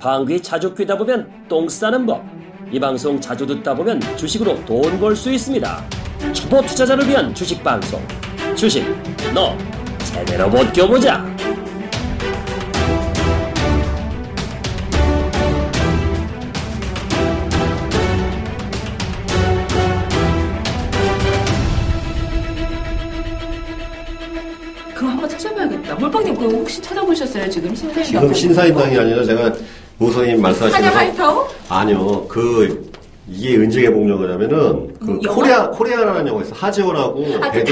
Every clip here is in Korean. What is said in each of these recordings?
방귀 자주 뀌다 보면 똥 싸는 법. 이 방송 자주 듣다 보면 주식으로 돈 벌 수 있습니다. 초보 투자자를 위한 주식 방송. 주식, 너 제대로 못 껴보자. 그거 한번 찾아봐야겠다. 몰빵님 그거 혹시 찾아보셨어요? 지금 신사임당. 지금 신사임당이 아니라 제가 모선님 말씀하신 거 하이타워? 아니요 그 이게 은지의 복령이라면 그 음, 영화? 코리아 코리아라는 영화 있어 하지원하고 아, 그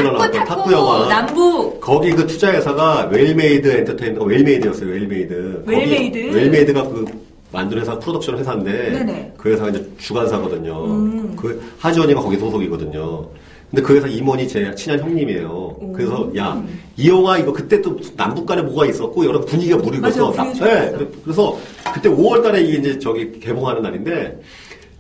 탁구, 영화 남북. 거기 그 투자 회사가 웰메이드 엔터테인먼트 웰메이드였어요 웰메이드 웰메이드? 웰메이드가 그 만든 회사 프로덕션 회사인데 네네. 그 회사가 이제 주관사거든요 음. 그 하지원이가 거기 소속이거든요 근데 그 회사 임원이 제 친한 형님이에요. 그래서 야 이 영화 이거 그때 또 남북 간에 뭐가 있었고 여러 분위기가 무르익어서 맞아, 나- 네. 그래서 그때 5월달에 이게 이제 저기 개봉하는 날인데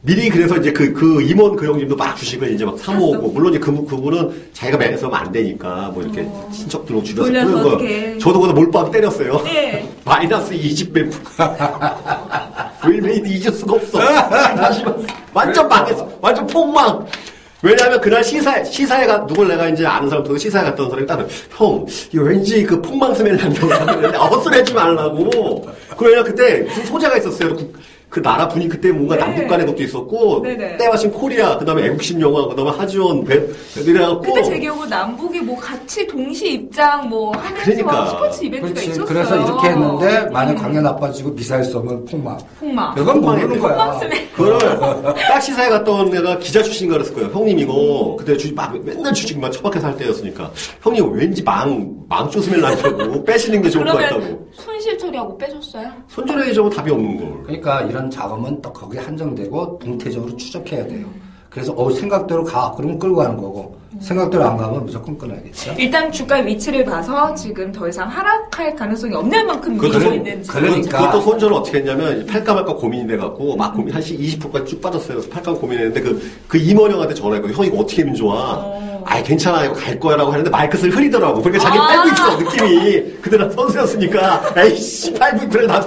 미리 그래서 이제 그, 그 임원 그 형님도 막 주식을 이제 막 사모으고 물론 이제 그, 그분은 자기가 매매서 하면 안 되니까 뭐 이렇게 친척들로 줄여서 끄는 거. 저도 거기다 몰빵 때렸어요. 네. 마이너스 20배. 웰메이드 잊을 수가 없어. 다시. 완전 망했어. 완전 폭망. 왜냐하면 그날 시사에, 시사에 가, 누굴 내가 이제 아는 사람 통해 시사에 갔던 사람이 딱, 형, 왠지 그 폭망 스멜 난다고 하는데, 어쓰레지 말라고. 그러냐, 그때 무슨 소재가 있었어요. 그, 그 나라 분위기 그때 뭔가 네. 남북 간의 것도 있었고, 네네. 때마침 코리아, 그 다음에 애국심 영화, 그 다음에 하지원, 배, 이래갖고. 그때 제 기억으로 남북이 뭐 같이 동시 입장 뭐 하면서 그러니까. 스포츠 이벤트가 그렇지. 있었어요. 그래서 이렇게 했는데 만약 음. 관계 나빠지고 미사일 쏘면 폭망. 폭망. 그건 모르는. 거야. 그걸 딱 시사에 갔던 애가 기자 출신인가 그랬을 거예요. 형님이고 그때 주식 막 맨날 주식만 처박혀서 할 때였으니까 형님 왠지 망 망조 스멜 난다고 빼시는 게 좋을 것 같다고. 손실 처리하고 빼줬어요? 손절해야죠 답이 없는 걸. 그러니까 이런 작업은 또 거기에 한정되고 동태적으로 추적해야 돼요. 그래서 어 생각대로 가 그러면 끌고 가는 거고 생각대로 안 가면 무조건 끊어야겠죠. 일단 주가 위치를 봐서 지금 더 이상 하락할 가능성이 없는 만큼 그것도 밀고 손- 있는지. 그러니까. 그것도 손절을 어떻게 했냐면 팔까 말까 고민이 돼갖고 막 고민 한 20%까지 쭉 빠졌어요. 그래서 팔까 고민했는데 그, 그 임원 형한테 전화했거든요. 형 이거 어떻게 하면 좋아? 어. 아이 괜찮아 이거 갈 거야라고 하는데 말끝을 흐리더라고. 그러니까 자기 아. 팔고 있어 느낌이. 그들은 선수였으니까 에이씨 팔고 그래 나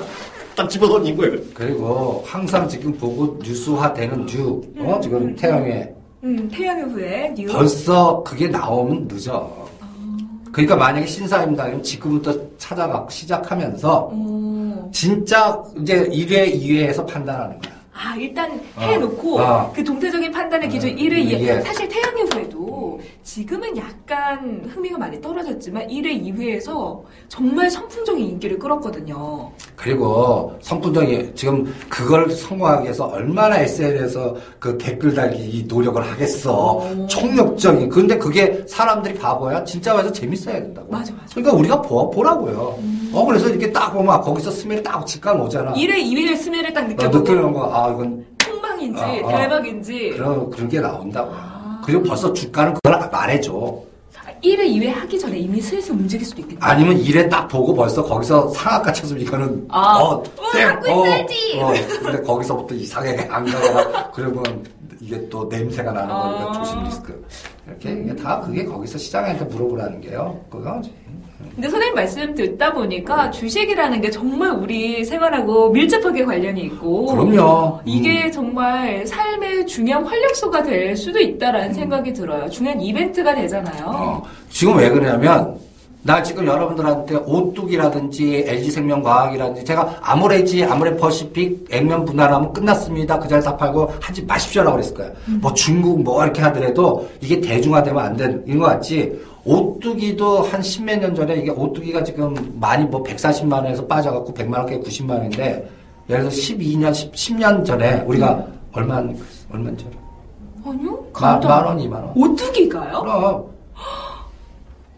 딱 집어던진 거예요. 그리고 항상 지금 보고 뉴스화되는 뉴, 어 지금 태양에 음, 태양의 후예 NEW. 벌써 그게 나오면 늦어. 그러니까 만약에 신사임당이면 지금부터 찾아가고 시작하면서 어. 진짜 이제 1회, 2회에서 판단하는 거야. 아, 일단 어. 해놓고 어. 그 동태적인 판단의 기준 음, 1회, 2회. 예. 사실 태양의 후에도 지금은 약간 흥미가 많이 떨어졌지만 1회, 2회에서 정말 선풍적인 인기를 끌었거든요. 그리고 선풍적이 지금 그걸 성공하기 위해서 얼마나 SNS에서 그 댓글 달기 이 노력을 하겠어. 오. 총력적인. 근데 그게 사람들이 바보야. 진짜 와서 재밌어야 된다고. 맞아, 맞아. 그러니까 우리가 보, 보라고요. 어, 그래서 이렇게 딱 보면 아, 거기서 스멜이 딱 직감 오잖아. 1회, 2회의 스멜을 딱 어, 느껴보고 느끼는 거, 아, 이건 폭망인지 어, 어. 대박인지 그런, 그런 게 나온다고. 아. 그리고 벌써 주가는 그걸 말해줘. 1회, 2회 하기 전에 이미 슬슬 움직일 수도 있겠네요. 아니면 일에 딱 보고 벌써 거기서 상한가 쳤으면 이거는 아. 어, 어, 갖고 있어야지. 어, 근데 거기서부터 이상하게 안 가거나 그러면 이게 또 냄새가 나는 거니까 아. 조심 리스크. 이렇게 이게 다 그게 거기서 시장한테 물어보라는 게요. 그거지. 근데 선생님 말씀 듣다 보니까 주식이라는 게 정말 우리 생활하고 밀접하게 관련이 있고 그럼요. 음. 이게 정말 삶의 중요한 활력소가 될 수도 있다라는 생각이 들어요. 중요한 이벤트가 되잖아요. 어, 지금 왜 그러냐면 나 지금 여러분들한테 오뚜기라든지 LG생명과학이라든지 제가 아모레지, 아모레퍼시픽 액면 분할하면 끝났습니다. 그 자리 다 팔고 하지 마십시오라고 그랬을 거야. 뭐 중국 뭐 이렇게 하더라도 이게 대중화되면 안 되는 것 같지. 오뚜기도 한 십몇 년 전에 이게 오뚜기가 지금 많이 뭐 140만 원에서 빠져갖고 100만 원께 90만 원인데 예를 들어 12년, 10, 년 전에 우리가 얼마, 얼마 전에? 아니요? 만, 감도 만 원, 2만 원. 오뚜기가요? 그럼.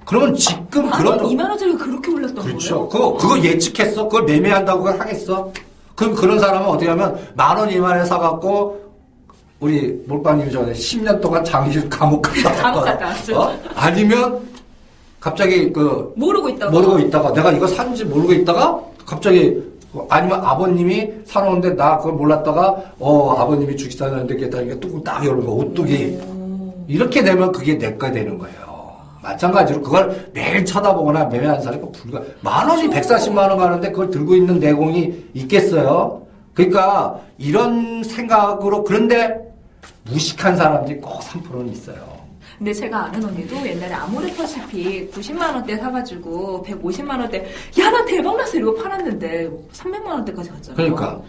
그러면 지금 만 그런 원, 2만 원짜리가 그렇게 올랐던 그렇죠. 거예요? 그거 그거 예측했어? 그걸 매매한다고 하겠어? 그럼 그런 사람은 어떻게 하면 만 원, 2만 원에 사갖고 우리 몰빵님이 전에 10년 동안 장실 감옥 갔다 감옥 왔거나, 갔다 왔어요. 어? 아니면 갑자기 그 모르고 있다가 모르고 있다가 내가 이거 산지 모르고 있다가 갑자기 아니면 아버님이 사놓은데 나 그걸 몰랐다가 어 아버님이 주식 사는데 겠다 이게 뚜껑 딱 열는 거 오뚜기 이렇게 되면 그게 내거 되는 거예요. 마찬가지로 그걸 매일 쳐다보거나 매매하는 사람이 불가 만 원이 140만 원 가는데 그걸 들고 있는 내공이 있겠어요? 그러니까 이런 생각으로 그런데 무식한 사람들이 꼭 3%는 있어요. 근데 제가 아는 언니도 옛날에 아모레퍼시픽 90만 원대 사가지고 150만 원대 야 나 대박 났어 이러고 팔았는데 300만 원대까지 갔잖아요. 그러니까.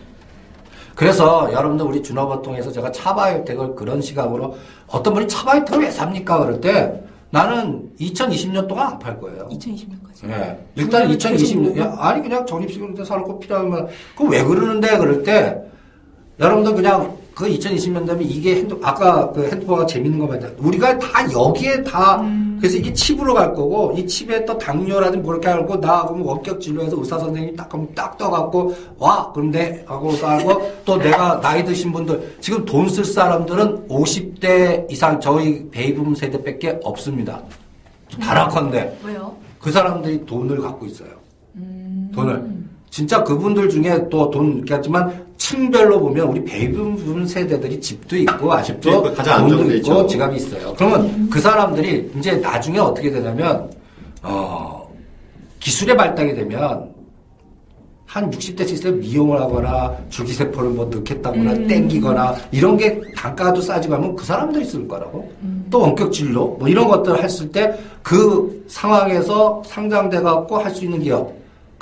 그래서 여러분들 우리 준업어통에서 제가 차바이오텍을 그런 시각으로 어떤 분이 차바이오텍을 왜 삽니까? 그럴 때 나는 2020년 동안 안 팔 거예요. 2020년까지. 예. 일단 2020년, 야, 아니, 그냥 적립식으로 사놓고 필요하면, 그럼 왜 그러는데? 그럴 때, 여러분들 그냥 그 2020년 되면 이게 핸드, 아까 그 핸드폰가 재밌는 거 말이야. 우리가 다 여기에 다, 그래서 이게 칩으로 갈 거고, 이 칩에 또 당뇨라든지 뭐 이렇게 하고, 나 그러면 원격 진료해서 의사 선생님이 딱 그럼 딱 떠갖고, 와! 그럼 내, 하고 하고, 또 내가 나이 드신 분들, 지금 돈 쓸 사람들은 50대 이상 저희 베이붐 세대 밖에 없습니다. 단언컨대. 왜요? 그 사람들이 돈을 갖고 있어요. 돈을. 진짜 그분들 중에 또돈 이렇게 하지만 층별로 보면 우리 베이비붐 세대들이 집도 있고 아직도 가장 돈도 안정돼 있고 있죠. 지갑이 있어요. 그러면 그 사람들이 이제 나중에 어떻게 되냐면 어 기술의 발달이 되면 한 60대, 70대 미용을 하거나 줄기세포를 뭐 넣겠다거나 땡기거나 이런 게 단가도 싸지고 하면 그 사람들이 쓸 거라고. 또 원격 진료 뭐 이런 것들 했을 때 그 상황에서 상장돼 갖고 할 수 있는 기업.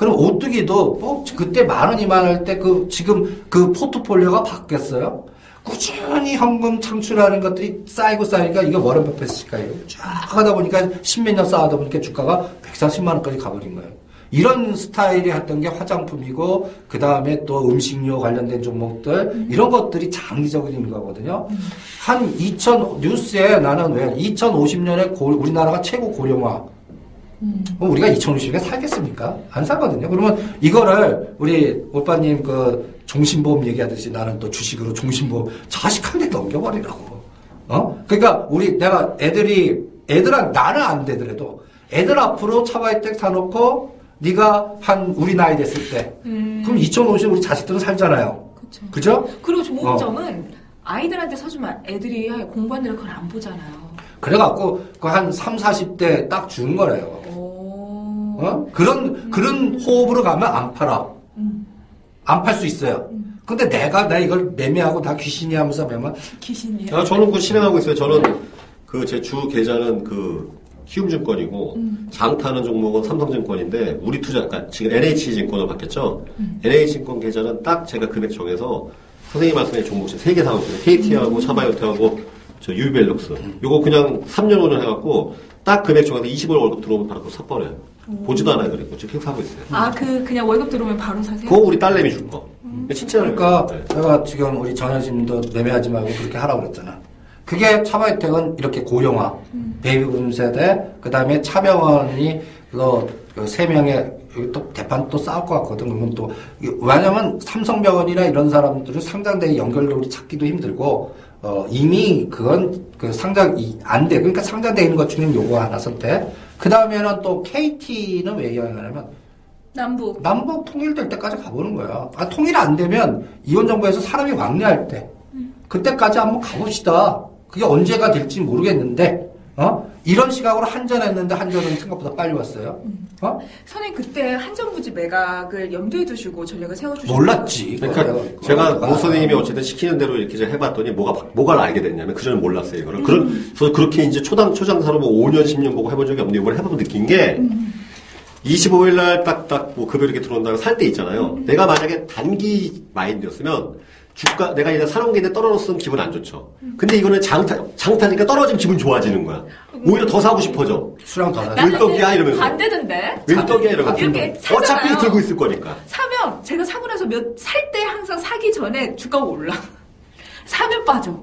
그럼 오뚜기도 뭐 그때 만 원, 이만 할때 그 지금 그 포트폴리오가 바뀌었어요. 꾸준히 현금 창출하는 것들이 쌓이고 쌓이니까 이게 워런 버핏 시가요. 쫙 하다 보니까 십몇 년 쌓아다 보니까 주가가 140만 원까지 가버린 거예요. 이런 스타일이 했던 게 화장품이고 그 다음에 또 음식료 관련된 종목들 이런 것들이 장기적인 거거든요. 한2000 뉴스에 나는 왜 2050년에 우리나라가 최고 고령화 뭐 우리가 2050년에 살겠습니까? 안 살거든요. 그러면 이거를 우리 오빠님 그 종신보험 얘기하듯이 나는 또 주식으로 종신보험 자식한테 넘겨버리라고. 어? 그러니까 우리 내가 애들이 애들한 나는 안 되더라도 애들 앞으로 차바이텍 사놓고 네가 한 우리 나이 됐을 때 그럼 2050 우리 자식들은 살잖아요. 그렇죠. 그죠? 그리고 조목점은 아이들한테 사주면 애들이 공부하느라 그걸 안 보잖아요. 그래갖고 그 한 3, 40대 딱 주는 거래요. 오. 어? 그런, 그런 호흡으로 가면 안 팔아. 음. 안팔 수 있어요. 근데 내가, 나 이걸 매매하고 나 귀신이 하면서 매면, 귀신이야. 아, 저는 그 실행하고 있어요. 저는 그 제 주 계좌는 그 키움증권이고 장타는 종목은 삼성증권인데 우리 투자, 그러니까 지금 NH증권으로 바뀌었죠. NH증권 계좌는 딱 제가 금액 정해서 선생님 말씀에 종목 세개 사고 있어요. KT하고 차바이오트하고 저 유벨룩스. 요거 그냥 3년 5년 해갖고 딱 금액 정해서 20월 월급 들어오면 바로 그거 사버려요. 보지도 않아요. 그리고 지금 계속 사고 있어요. 아, 그, 그냥 월급 들어오면 바로 사세요? 그거 우리 딸내미 줄 거. 진짜 그러니까 네. 내가 지금 우리 정현심도 매매하지 말고 그렇게 하라고 그랬잖아. 그게 차바이텍은 이렇게 고령화, 베이비붐 세대, 그 다음에 차병원이 그거 그세 명의 여기 또 대판 또 싸울 것 같거든. 그러면 또 왜냐면 삼성병원이나 이런 사람들은 상장대에 연결도 우리 찾기도 힘들고 어 이미 그건 그 상장 안 돼. 그러니까 상장돼 있는 것 중에 요거 하나 선택. 그 다음에는 또 KT는 왜 이야기하냐면 남북. 남북 통일될 때까지 가보는 거야. 아, 통일 안 되면 이혼 정부에서 사람이 왕래할 때 그때까지 한번 가봅시다. 그게 언제가 될지 모르겠는데 어? 이런 시각으로 한전했는데 한전은 생각보다 빨리 왔어요. 어? 선생님 그때 한정부지 매각을 염두에 두시고 전략을 세워주셨어요. 몰랐지. 그러니까 그거 제가. 모 선생님이 어쨌든 시키는 대로 이렇게 제가 해봤더니 뭐가 바- 뭐가 알게 됐냐면 그 전에 몰랐어요 이거를. 그런 그래서 그렇게 이제 초당 초장사로 뭐 5년 10년 보고 해본 적이 없는데 이걸 해보면 느낀 게 25일 날 딱딱 뭐 급여 이렇게 들어온다고 살 때 있잖아요. 내가 만약에 단기 마인드였으면 주가 내가 이제 사놓은 게 있는데 떨어졌으면 기분 안 좋죠. 근데 이거는 장타 장타니까 떨어지면 기분 좋아지는 거야. 오히려 더 사고 싶어져. 수량 더. 나는 꿀떡이야, 이러면서. 반대던데. 웬 떡이야 이러면서. 이렇게 어차피 사잖아요. 들고 있을 거니까. 사면 제가 사고 나서 몇 살 때 항상 사기 전에 주가가 올라. 사면 빠져.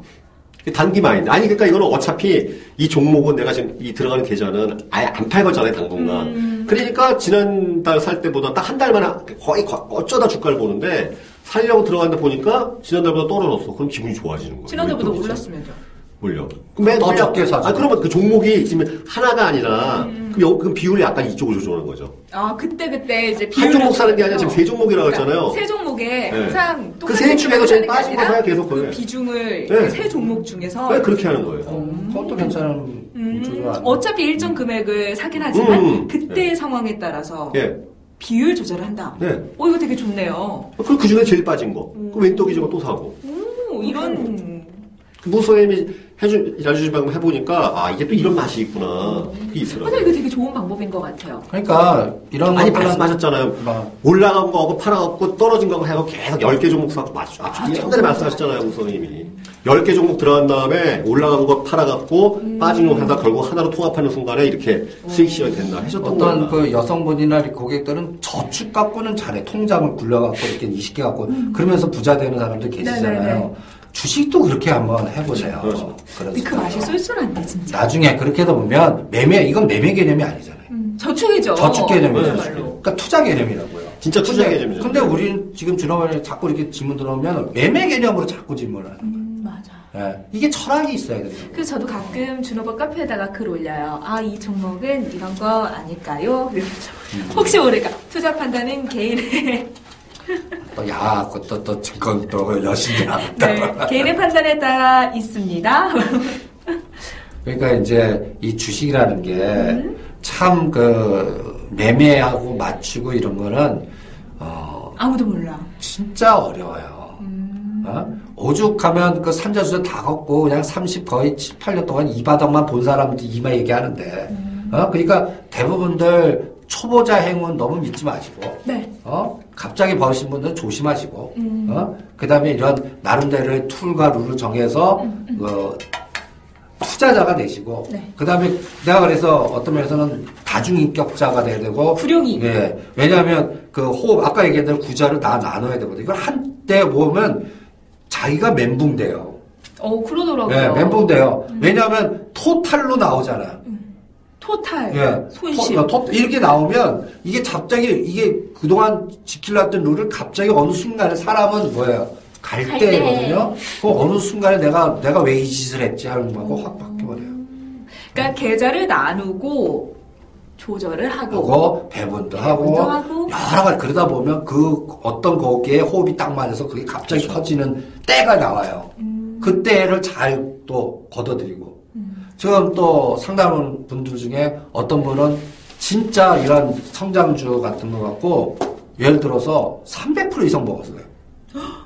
단기 마인드. 아니, 그러니까 이거는 어차피 이 종목은 내가 지금 이 들어가는 계좌는 아예 안 팔거잖아요, 당분간. 음. 그러니까 지난달 살 때보다 딱 한 달 만에 거의 거- 어쩌다 주가를 보는데 살려고 들어갔는데 보니까 지난달보다 떨어졌어. 그럼 기분이 좋아지는 거예요. 지난달보다 올랐으면요. 몰려. 그럼 맨더 올려. 적게 사죠. 아, 그러면 그 종목이 지금 하나가 아니라 그럼, 여- 그럼 비율이 약간 이쪽으로 조정하는 거죠. 아 그때 그때 이제 한 종목 사는 게 아니라 지금 세 종목이라고 그러니까 했잖아요. 세 종목에 네. 항상 그 똑같은 세 중에서 제일 빠진 거 사야 계속. 그 비중을 네. 세 종목 중에서 왜 그렇게 하는 거예요? 어, 그것도 괜찮은 음? 어차피 일정 금액을 사긴 하지만 음, 그때의 상황에 따라서 예. 비율 조절을 한다. 네. 어, 이거 되게 좋네요. 그리고 그 중에 제일 빠진 거. 그 왼떡이 저거 또 사고. 오, 이런. 무 선생님이 해주, 알려주신 방법 해보니까, 아, 이게 또 이런 맛이 있구나. 그게 있어요. 맞아요. 이거 되게 좋은 방법인 것 같아요. 그러니까 이런 많이 것들은 말씀하셨잖아요. 뭐, 올라간 거하고 팔아갖고 떨어진 거하고 해서 계속 10개 종목 사고 맞추. 아, 옛날에 말씀하셨잖아요, 무 선생님이. 10개 종목 들어간 다음에 올라간 거 팔아갖고 빠진 거 하다 결국 하나로 통합하는 순간에 이렇게 수익 실현이 됐나 하셨던 어떤 거예요. 그 여성분이나 고객들은 저축 갖고는 잘해. 통장을 굴려갖고 이렇게 20개 갖고 그러면서 부자 되는 사람들 계시잖아요. 네네네. 주식도 그렇게 한번 해보세요. 그렇죠. 근데 그 맛이 쏠쏠한데, 진짜. 나중에 그렇게 하다 보면 매매, 이건 매매 개념이 아니잖아요. 음, 저축이죠. 저축 개념이죠. 그야말로. 그러니까 투자 개념이라고요. 진짜 투자 근데- 개념이죠. 근데 우리는 지금 준호번에 자꾸 이렇게 질문 들어오면 매매 개념으로 자꾸 질문을 하는 음. 거예요. 예. 이게 철학이 있어야 돼요. 그래서 저도 가끔 준호버 카페에다가 글 올려요. 아, 이 종목은 이런 거 아닐까요? 이러면서. 혹시 모르니까 투자 판단은 개인의, 또 야, 그것도 또 증권 또 열심히 하겠다. 네, 개인의 판단에 따라 있습니다. 그러니까 이제 이 주식이라는 게 음. 참그 매매하고 맞추고 이런 거는 어 아무도 몰라. 진짜 어려워요. 음. 어? 오죽하면 그 산자수자 다 걷고 그냥 30 거의 7, 8년 동안 이 바닥만 본 사람들 이마 얘기하는데 음. 어? 그러니까 대부분들 초보자 행운 너무 믿지 마시고 네. 어? 갑자기 버리신 분들은 조심하시고, 음. 어? 그 다음에 이런 나름대로의 툴과 룰을 정해서, 어, 투자자가 되시고, 음, 네. 그 다음에 내가 그래서 어떤 면에서는 다중인격자가 돼야 되고, 구룡이. 예. 왜냐하면 그 호흡, 아까 얘기했던 구자를 다 나눠야 되거든요. 이걸 한때 보면 자기가 멘붕돼요. 어, 그러더라고요. 예, 멘붕돼요. 왜냐하면 토탈로 나오잖아요. 토탈. 예. 손실. 토, 토- 이렇게 나오면 이게 갑자기 이게 그동안 지키려 했던 룰을 갑자기 어느 순간에 사람은 뭐예요? 갈 갈 때거든요. 그 어느 순간에 내가 내가 왜 이 짓을 했지 하는 거하고 확 바뀌어버려요. 그러니까 계좌를 나누고 조절을 하고. 그거 배분도 하고 하고. 여러 가지 그러다 보면 그 어떤 거기에 호흡이 딱 맞아서 그게 갑자기 커지는 때가 나와요. 음. 그 때를 잘 또 걷어들이고 지금 또 상담하는 분들 중에 어떤 분은 진짜 이런 성장주 같은 거 갖고 예를 들어서 300% 이상 먹었어요.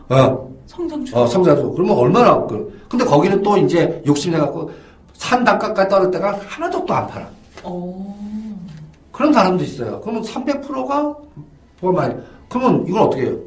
어, 성장주. 어, 성장주. 그러면 얼마나 그 근데 거기는 또 이제 욕심내 갖고 산 단가까지 떨을 때가 하나도 또 안 팔아. 어. 그런 사람도 있어요. 그러면 300%가 뭐만 그러면 이건 어떻게 해요?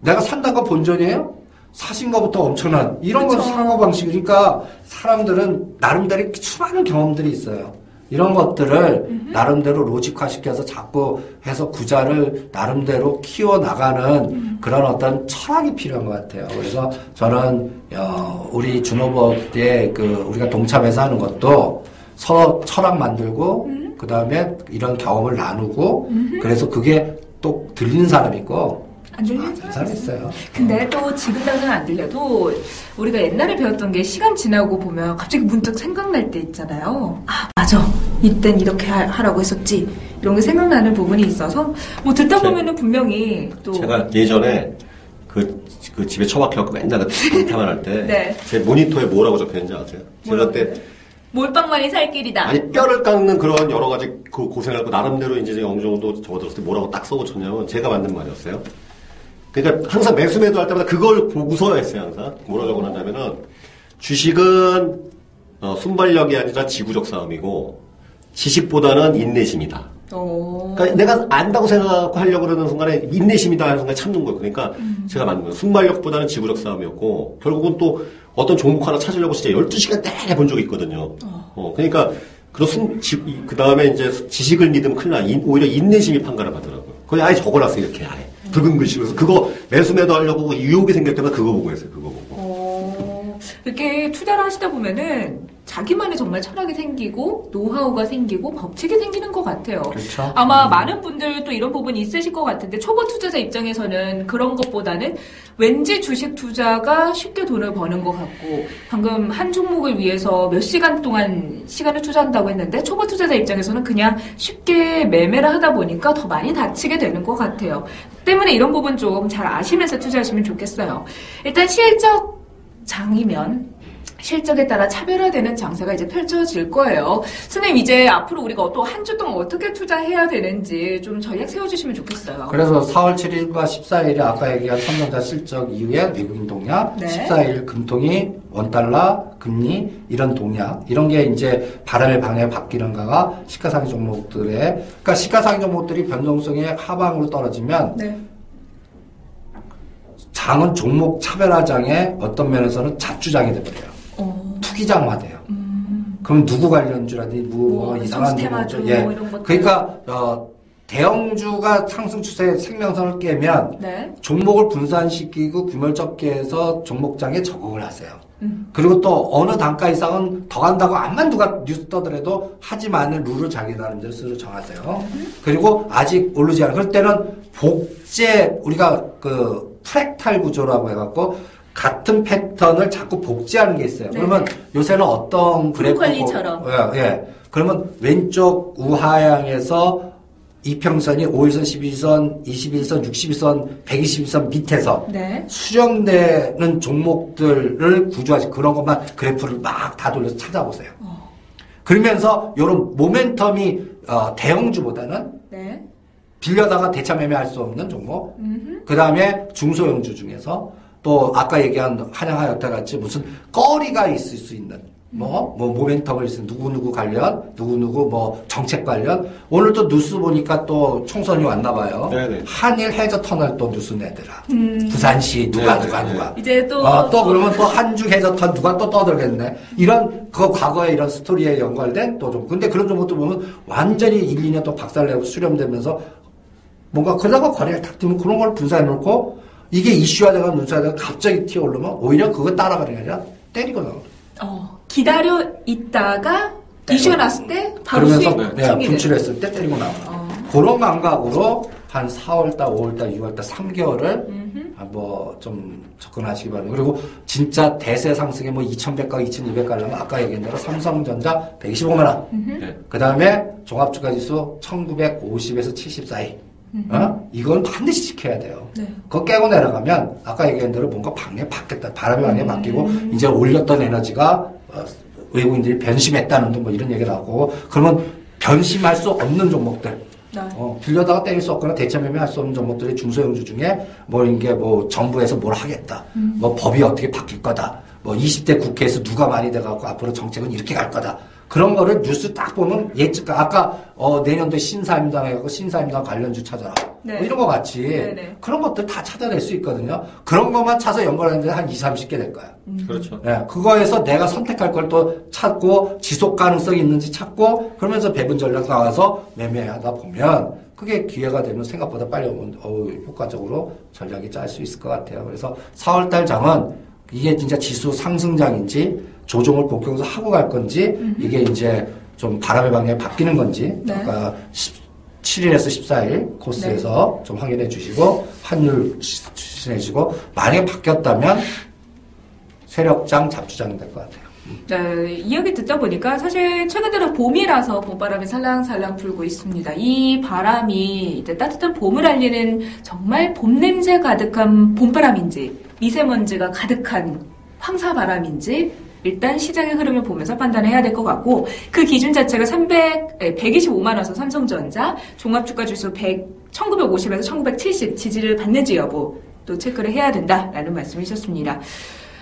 내가 산다는 거 본전이에요? 사신 거부터 엄청난 이런 건 그쵸. 사고 방식이니까 사람들은 나름대로 수많은 경험들이 있어요. 이런 것들을 나름대로 로직화 시켜서 자꾸 해서 구자를 나름대로 키워 나가는 그런 어떤 철학이 필요한 것 같아요. 그래서 저는 어, 우리 준호버에 그 우리가 동참해서 하는 것도 서로 철학 만들고 그 다음에 이런 경험을 나누고 그래서 그게 또 들리는 사람이 있고 안 들리는 아, 사람이 있어요. 근데 또 지금 당장 안 들려도 우리가 옛날에 배웠던 게 시간 지나고 보면 갑자기 문득 생각날 때 있잖아요. 아, 맞아. 이땐 이렇게 하, 라고 했었지. 이런 게 생각나는 부분이 있어서 뭐 듣다 제- 보면은 분명히 또 제가 예전에 그, 그 집에 처박혀갖고 맨날 방탐을 할 때 제 네. 모니터에 뭐라고 적혀있는지 아세요? 제가 그때 몰빵만이 살 길이다. 아니 뼈를 깎는 그런 여러 가지 그 고생을 하고 나름대로 이제 어느 정도 적어들었을 때 뭐라고 딱 써붙였냐면 제가 만든 말이었어요. 그러니까 항상 매수 매도 할 때마다 그걸 보고서 했어요 항상. 뭐라 적어놨냐면은 주식은 어, 순발력이 아니라 지구적 싸움이고 지식보다는 인내심이다. 어. 그러니까 내가 안다고 생각하려고 그러는 순간에 인내심이다 하는 순간에 참는 거예요. 그러니까 제가 만든 거예요. 순발력보다는 지구력 싸움이었고 결국은 또 어떤 종목 하나 찾으려고 진짜 12시간 내내 본 적이 있거든요. 어, 그러니까 그런 순, 지, 그 다음에 이제 지식을 믿으면 큰일 나. 인- 오히려 인내심이 판가를 하더라고요. 거기 아예 적어놨어요. 이렇게 아예. 붉은 글씨로. 그래서 그거 매수 매도 하려고 유혹이 생길 때마다 그거 보고 했어요. 그거 보고. 어, 이렇게 투자를 하시다 보면은 자기만의 정말 철학이 생기고 노하우가 생기고 법칙이 생기는 것 같아요. 그렇죠. 아마 많은 분들도 이런 부분이 있으실 것 같은데 초보 투자자 입장에서는 그런 것보다는 왠지 주식 투자가 쉽게 돈을 버는 것 같고 방금 한 종목을 위해서 몇 시간 동안 시간을 투자한다고 했는데 초보 투자자 입장에서는 그냥 쉽게 매매를 하다 보니까 더 많이 다치게 되는 것 같아요. 때문에 이런 부분 좀 잘 아시면서 투자하시면 좋겠어요. 일단 실적 장이면 실적에 따라 차별화되는 장세가 이제 펼쳐질 거예요. 선생님 이제 앞으로 우리가 또 한 주 동안 어떻게 투자해야 되는지 좀 전략 세워주시면 좋겠어요. 그래서 4월 7일과 14일에 아까 얘기한 삼성자 실적 이후에 외국인 동향, 네. 14일 금통이 원달러, 금리 이런 동향 이런 게 이제 바람의 방향에 바뀌는가가 시가상위 종목들의 그러니까 시가상위 종목들이 변동성이 하방으로 떨어지면 네. 장은 종목 차별화장에 어떤 면에서는 자주장이 돼버려요. 어. 투기장화 돼요. 음. 그럼 누구 관련주라든지 뭐, 뭐 뭐, 이상한 스테마주 누구, 예. 뭐 이런 것들. 그러니까 어, 대형주가 상승 추세 생명선을 깨면 네. 종목을 분산시키고 구멸적계에서 종목장에 적응을 하세요. 음. 그리고 또 어느 단가 이상은 더 간다고 암만 누가 뉴스 떠더라도 하지만은 룰을 자기 나름대로 스스로 정하세요. 그리고 아직 오르지 않아. 그럴 때는 복제 우리가 그 프랙탈 구조라고 해갖고 같은 패턴을 자꾸 복제하는 게 있어요. 네. 그러면 요새는 어떤 그래프 브로콜리처럼. 예, 예. 그러면 왼쪽 우하향에서 이평선이 5일선, 11선, 21선, 61선, 121선 밑에서 네. 수정되는 종목들을 구조하시 그런 것만 그래프를 막 다 돌려서 찾아보세요. 어. 그러면서 이런 모멘텀이 어, 대형주보다는 네. 빌려다가 대차 매매할 수 없는 종목. 그 다음에 중소형주 중에서 또 아까 얘기한 한양하여타 같이 무슨 꺼리가 있을 수 있는 뭐, 뭐, 모멘텀을 있는 누구누구 관련, 누구누구 뭐, 정책 관련. 오늘 또 뉴스 보니까 또 총선이 왔나 봐요. 네네. 한일 해저 터널 또 뉴스 내더라. 음. 부산시 누가 네네. 누가 누가. 이제 또. 아, 또 그러면 또 한주 해저턴 누가 또 떠들겠네. 이런 그 과거의 이런 스토리에 연관된 또 좀. 근데 그런 종목도 보면 완전히 1, 2년 또 박살내고 수렴되면서 뭔가 그러다가 거래가 탁 뜨면 그런 걸 분산해 놓고 이게 이슈화되가 눈사되가 갑자기 튀어오르면 오히려 그거 따라가는 게 아니라 때리고 나가. 어, 기다려 있다가 이슈가 났을 때 바로 그러면서 네. 분출했을 때 때리고 나가. 어. 그런 감각으로 한 4월달, 5월달, 6월달 3개월을 음흠. 뭐좀 접근하시기 바랍니다. 그리고 진짜 대세 상승에 뭐 2,100가, 2,200 가려면 아까 얘기한 대로 삼성전자 125만 원. 네. 그 다음에 종합주가지수 1950에서 70 사이. 어? 이건 반드시 지켜야 돼요. 네. 그거 깨고 내려가면 아까 얘기한 대로 뭔가 방향이 바뀌었다. 바람의 음. 바뀌고 이제 올렸던 에너지가 어, 외국인들이 변심했다는 등 뭐 이런 얘기 나오고 그러면 변심할 수 없는 종목들 네. 어, 빌려다가 때릴 수 없거나 대체 매매할 수 없는 종목들이 중소형주 중에 뭐 이게 뭐 정부에서 뭘 하겠다. 뭐 법이 어떻게 바뀔 거다. 뭐 20대 국회에서 누가 많이 돼갖고 앞으로 정책은 이렇게 갈 거다. 그런 거를 뉴스 딱 보면 예측, 아까 어, 내년도에 신사임당 해갖고 신사임당 관련주 찾아라. 네. 뭐 이런 거 같이 네네. 그런 것들 다 찾아낼 수 있거든요. 그런 것만 찾아 연결하는데 한 2, 30개 될 거야. 그렇죠. 예, 그거에서 내가 선택할 걸 또 찾고 지속 가능성이 있는지 찾고 그러면서 배분 전략 나와서 매매하다 보면 그게 기회가 되면 생각보다 빨리 오면 어우, 효과적으로 전략이 짤 수 있을 것 같아요. 그래서 4월달 장은 이게 진짜 지수 상승장인지 조정을 복경해서 하고 갈 건지 이게 이제 좀 바람의 방향이 바뀌는 건지 네. 아까 7일에서 14일 코스에서 좀 확인해 주시고 환율 추진해 주시고 만약에 바뀌었다면 세력장 잡주장이 될 것 같아요. 네, 이야기 듣다 보니까 사실 최근 들어 봄이라서 봄바람이 살랑살랑 불고 있습니다. 이 바람이 이제 따뜻한 봄을 알리는 정말 봄 냄새 가득한 봄바람인지 미세먼지가 가득한 황사바람인지 일단 시장의 흐름을 보면서 판단해야 될 것 같고 그 기준 자체가 300, 125만 원서 삼성전자 종합주가 지수 100, 1950에서 1970 지지를 받는지 여부 또 체크를 해야 된다라는 말씀이셨습니다.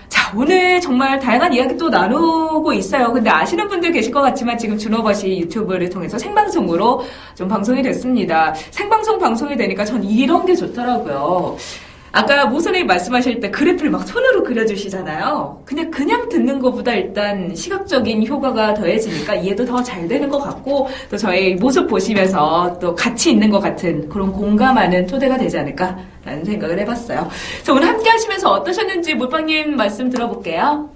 자, 오늘 정말 다양한 이야기 또 나누고 있어요. 근데 아시는 분들 계실 것 같지만 지금 준호버시 유튜브를 통해서 생방송으로 좀 방송이 됐습니다. 생방송 방송이 되니까 전 이런 게 좋더라고요. 아까 모선생님 말씀하실 때 그래프를 막 손으로 그려주시잖아요. 그냥 그냥 듣는 것보다 일단 시각적인 효과가 더해지니까 이해도 더 잘 되는 것 같고 또 저희 모습 보시면서 또 같이 있는 것 같은 그런 공감하는 토대가 되지 않을까라는 생각을 해봤어요. 자 오늘 함께 하시면서 어떠셨는지 몰빵님 말씀 들어볼게요.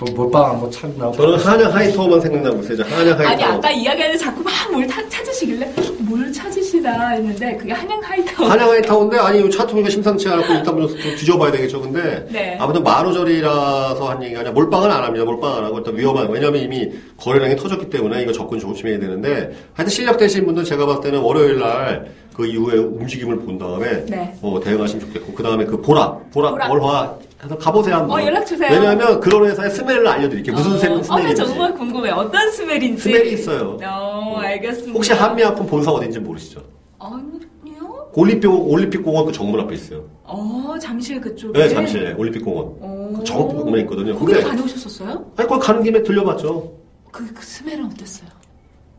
또 몰빵 한번 찾나고 저는 한양 하이터만 생각나고 있어요. 저 한양 하이터. 아니 아까 이야기하는데 자꾸 막 뭘 찾으시길래 뭘 찾으시나 했는데 그게 한양 하이터. 한양 하이타운데 아니 이 차트가 심상치 않고 일단 먼저 좀 뒤져봐야 되겠죠. 근데 네. 아무튼 만우절이라서 한 얘기가 아니라 몰빵은 안 합니다. 몰빵 안 하고 일단 위험한 왜냐면 이미 거래량이 터졌기 때문에 이거 접근 조심해야 되는데 하여튼 실력 되신 분들 제가 봤을 때는 월요일 날 그 이후에 움직임을 본 다음에 네. 어, 대응하시면 좋겠고 그 다음에 그 보라 보라 보라. 월화 그래서 가보세요 한번. 어, 연락 주세요. 왜냐하면 그런 회사의 smell을 알려드릴게요. 무슨 스- 어, 어, 나 smell인지. 정말 궁금해. 어떤 스멜인지. 스멜이 있어요. 어, 알겠습니다. 혹시 한미아품 본사 어딘지 모르시죠? 아니요? 올림픽 올림픽공원 그 정문 앞에 있어요. 어, 잠실 그쪽에. 네, 잠실에 올림픽공원. 어. 그 정문에 있거든요. 거기 다녀오셨었어요? 아니 거기 가는 김에 들려봤죠. 그, 그 스멜은 어땠어요?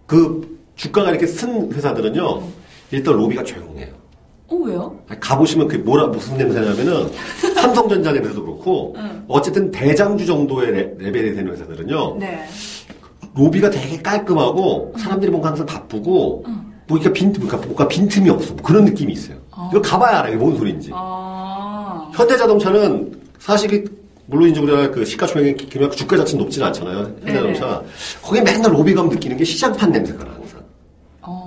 그 주가가 이렇게 쓴 회사들은요. 일단 로비가 조용해요. 어, 왜요? 가보시면 그게 뭐라 무슨 냄새냐면은 삼성전자에서도 그렇고 응. 어쨌든 대장주 정도의 레, 레벨이 되는 회사들은요 네. 로비가 되게 깔끔하고 사람들이 뭔가 항상 바쁘고 응. 뭐니까 빈 뭔가, 뭔가 빈틈이 없어 뭐 그런 느낌이 있어요. 어. 이거 가봐야 알아 이게 뭔 소리인지. 아. 현대자동차는 사실 물론 이제 우리가 그 시가총액이 기면 주가 자체는 높지는 않잖아요. 현대자동차 거기 맨날 로비 가면 느끼는 게 시장판 냄새가 나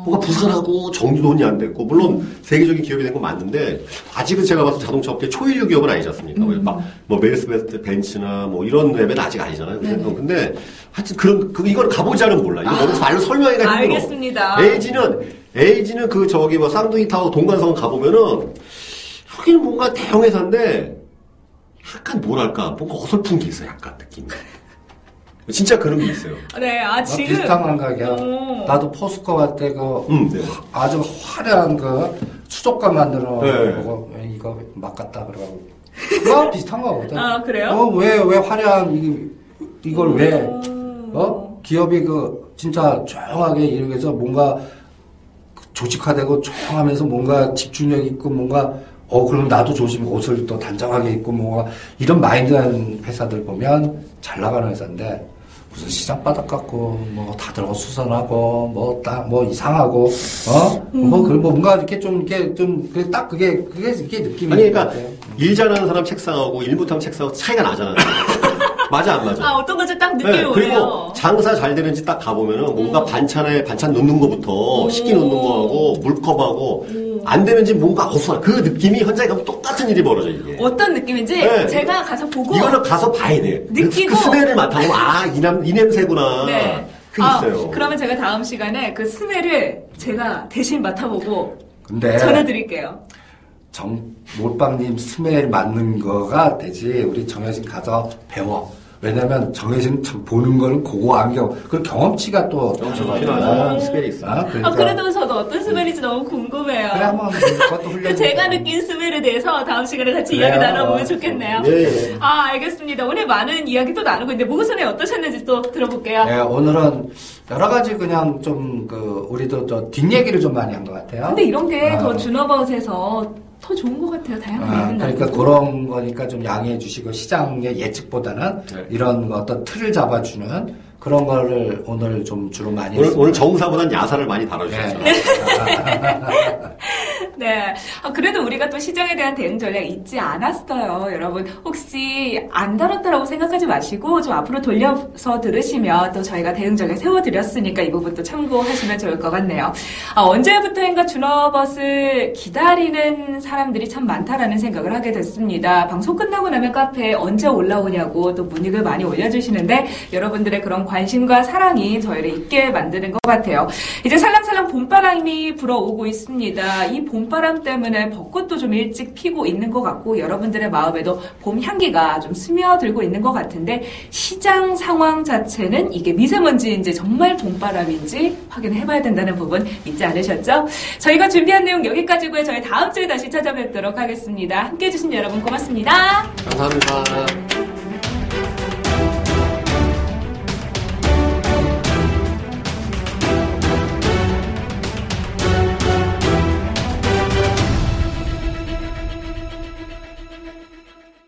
뭔가 부산하고 정돈이 안 됐고 물론 세계적인 기업이 된 건 맞는데 아직은 제가 봐서 자동차 업계 초일류 기업은 아니지 않습니까? 음. 막뭐 메르스베스 벤츠나 뭐 이런 레벨은 아직 아니잖아요. 근데 하여튼 그런 그 이걸 가보자는 몰라. 이거 너무 말로 설명하기가 힘들어. 알겠습니다. LG는 LG는 그 저기 뭐 쌍둥이 타워 동관성 가보면은 여기는 뭔가 대형 회사인데 약간 뭐랄까 뭔가 어설픈 게 있어. 약간 느낌이. 진짜 그런 게 있어요. 네, 아, 어, 지금. 비슷한 감각이야. 어. 나도 포스코 갈 때 그 음, 네. 아주 화려한 그 수족관 만들어 네. 보고 에, 이거 막 같다 그러고 그거 비슷한 거거든. 아, 그래요? 어, 왜, 왜 화려한 이, 이걸 왜 음. 어? 기업이 그 진짜 조용하게 이렇게 해서 뭔가 조직화되고 조용하면서 뭔가 집중력 있고 뭔가 어 그럼 나도 조심 옷을 또 단정하게 입고 뭔가 이런 마인드한 회사들 보면 잘 나가는 회사인데 무슨 시장 바닥 같고 뭐 다들 어수선하고 뭐 딱 뭐 이상하고 어뭐 그 뭔가 이렇게 좀 이렇게 좀딱 그게 그게 이게 느낌이 아니 그러니까. 일 잘하는 사람 책상하고 일 못하는 책상하고 차이가 나잖아요. 맞아 안 맞아? 아, 어떤 건지 딱 느낌이 네, 오네요. 그리고 장사 잘 되는지 딱 가보면은 뭔가 음. 반찬에 반찬 넣는 거부터 음. 식기 넣는 거하고 물컵하고 음. 안 되는지 뭔가 어수선 그 느낌이 현장에 가면 똑같은 일이 벌어져 이게. 어떤 느낌인지 네. 제가 가서 보고 이거는 가서 봐야 돼. 그- 느끼고- 그 스멜을 맡아보면 아이 이 냄새구나. 네. 그 아, 있어요. 그러면 제가 다음 시간에 그 스멜을 제가 대신 맡아보고 근데 전해드릴게요. 정 몰빵님 스멜 맞는 거가 되지 우리 정혜진 가서 배워. 왜냐면 정혜진 참 보는 걸 고고 안경 그 경험치가 또 필요하잖아. 스멜이 있어요. 아, 그러니까. 아, 그래도 저도 어떤 스멜인지 너무 궁금해요. 그래 한번 그것도 훈련. 그 제가 느낀 스멜에 대해서 다음 시간에 같이 이야기 그래요. 나눠보면 좋겠네요. 예, 예. 아, 알겠습니다. 오늘 많은 이야기 또 나누고 있는데 모구선에 어떠셨는지 또 들어볼게요. 네, 오늘은 여러 가지 그냥 좀 그 우리도 저 뒷얘기를 좀 많이 한 것 같아요. 근데 이런 게 아. 더 준어버스에서 더 좋은 것 같아요. 다양한 아, 그러니까. 그런 거니까 좀 양해해 주시고 시장의 예측보다는 네. 이런 거 어떤 틀을 잡아주는 그런 거를 오늘 좀 주로 많이 오늘, 했습니다. 오늘 정사보단 야사를 많이 다뤄주셨죠. 네. 네. 아, 그래도 우리가 또 시장에 대한 대응 전략 잊지 않았어요. 여러분, 혹시 안 다뤘다라고 생각하지 마시고 좀 앞으로 돌려서 들으시면 또 저희가 대응 전략 세워드렸으니까 이 부분도 참고하시면 좋을 것 같네요. 아, 언제부터인가 준어벗을 기다리는 사람들이 참 많다라는 생각을 하게 됐습니다. 방송 끝나고 나면 카페에 언제 올라오냐고 또 문의를 많이 올려주시는데 여러분들의 그런 관심과 사랑이 저희를 있게 만드는 것 같아요. 이제 살랑살랑 봄바람이 불어오고 있습니다. 이 봄바람 때문에 벚꽃도 좀 일찍 피고 있는 것 같고 여러분들의 마음에도 봄 향기가 좀 스며들고 있는 것 같은데 시장 상황 자체는 이게 미세먼지인지 정말 봄바람인지 확인해봐야 된다는 부분 잊지 않으셨죠? 저희가 준비한 내용 여기까지고요. 저희 다음 주에 다시 찾아뵙도록 하겠습니다. 함께해 주신 여러분 고맙습니다. 감사합니다.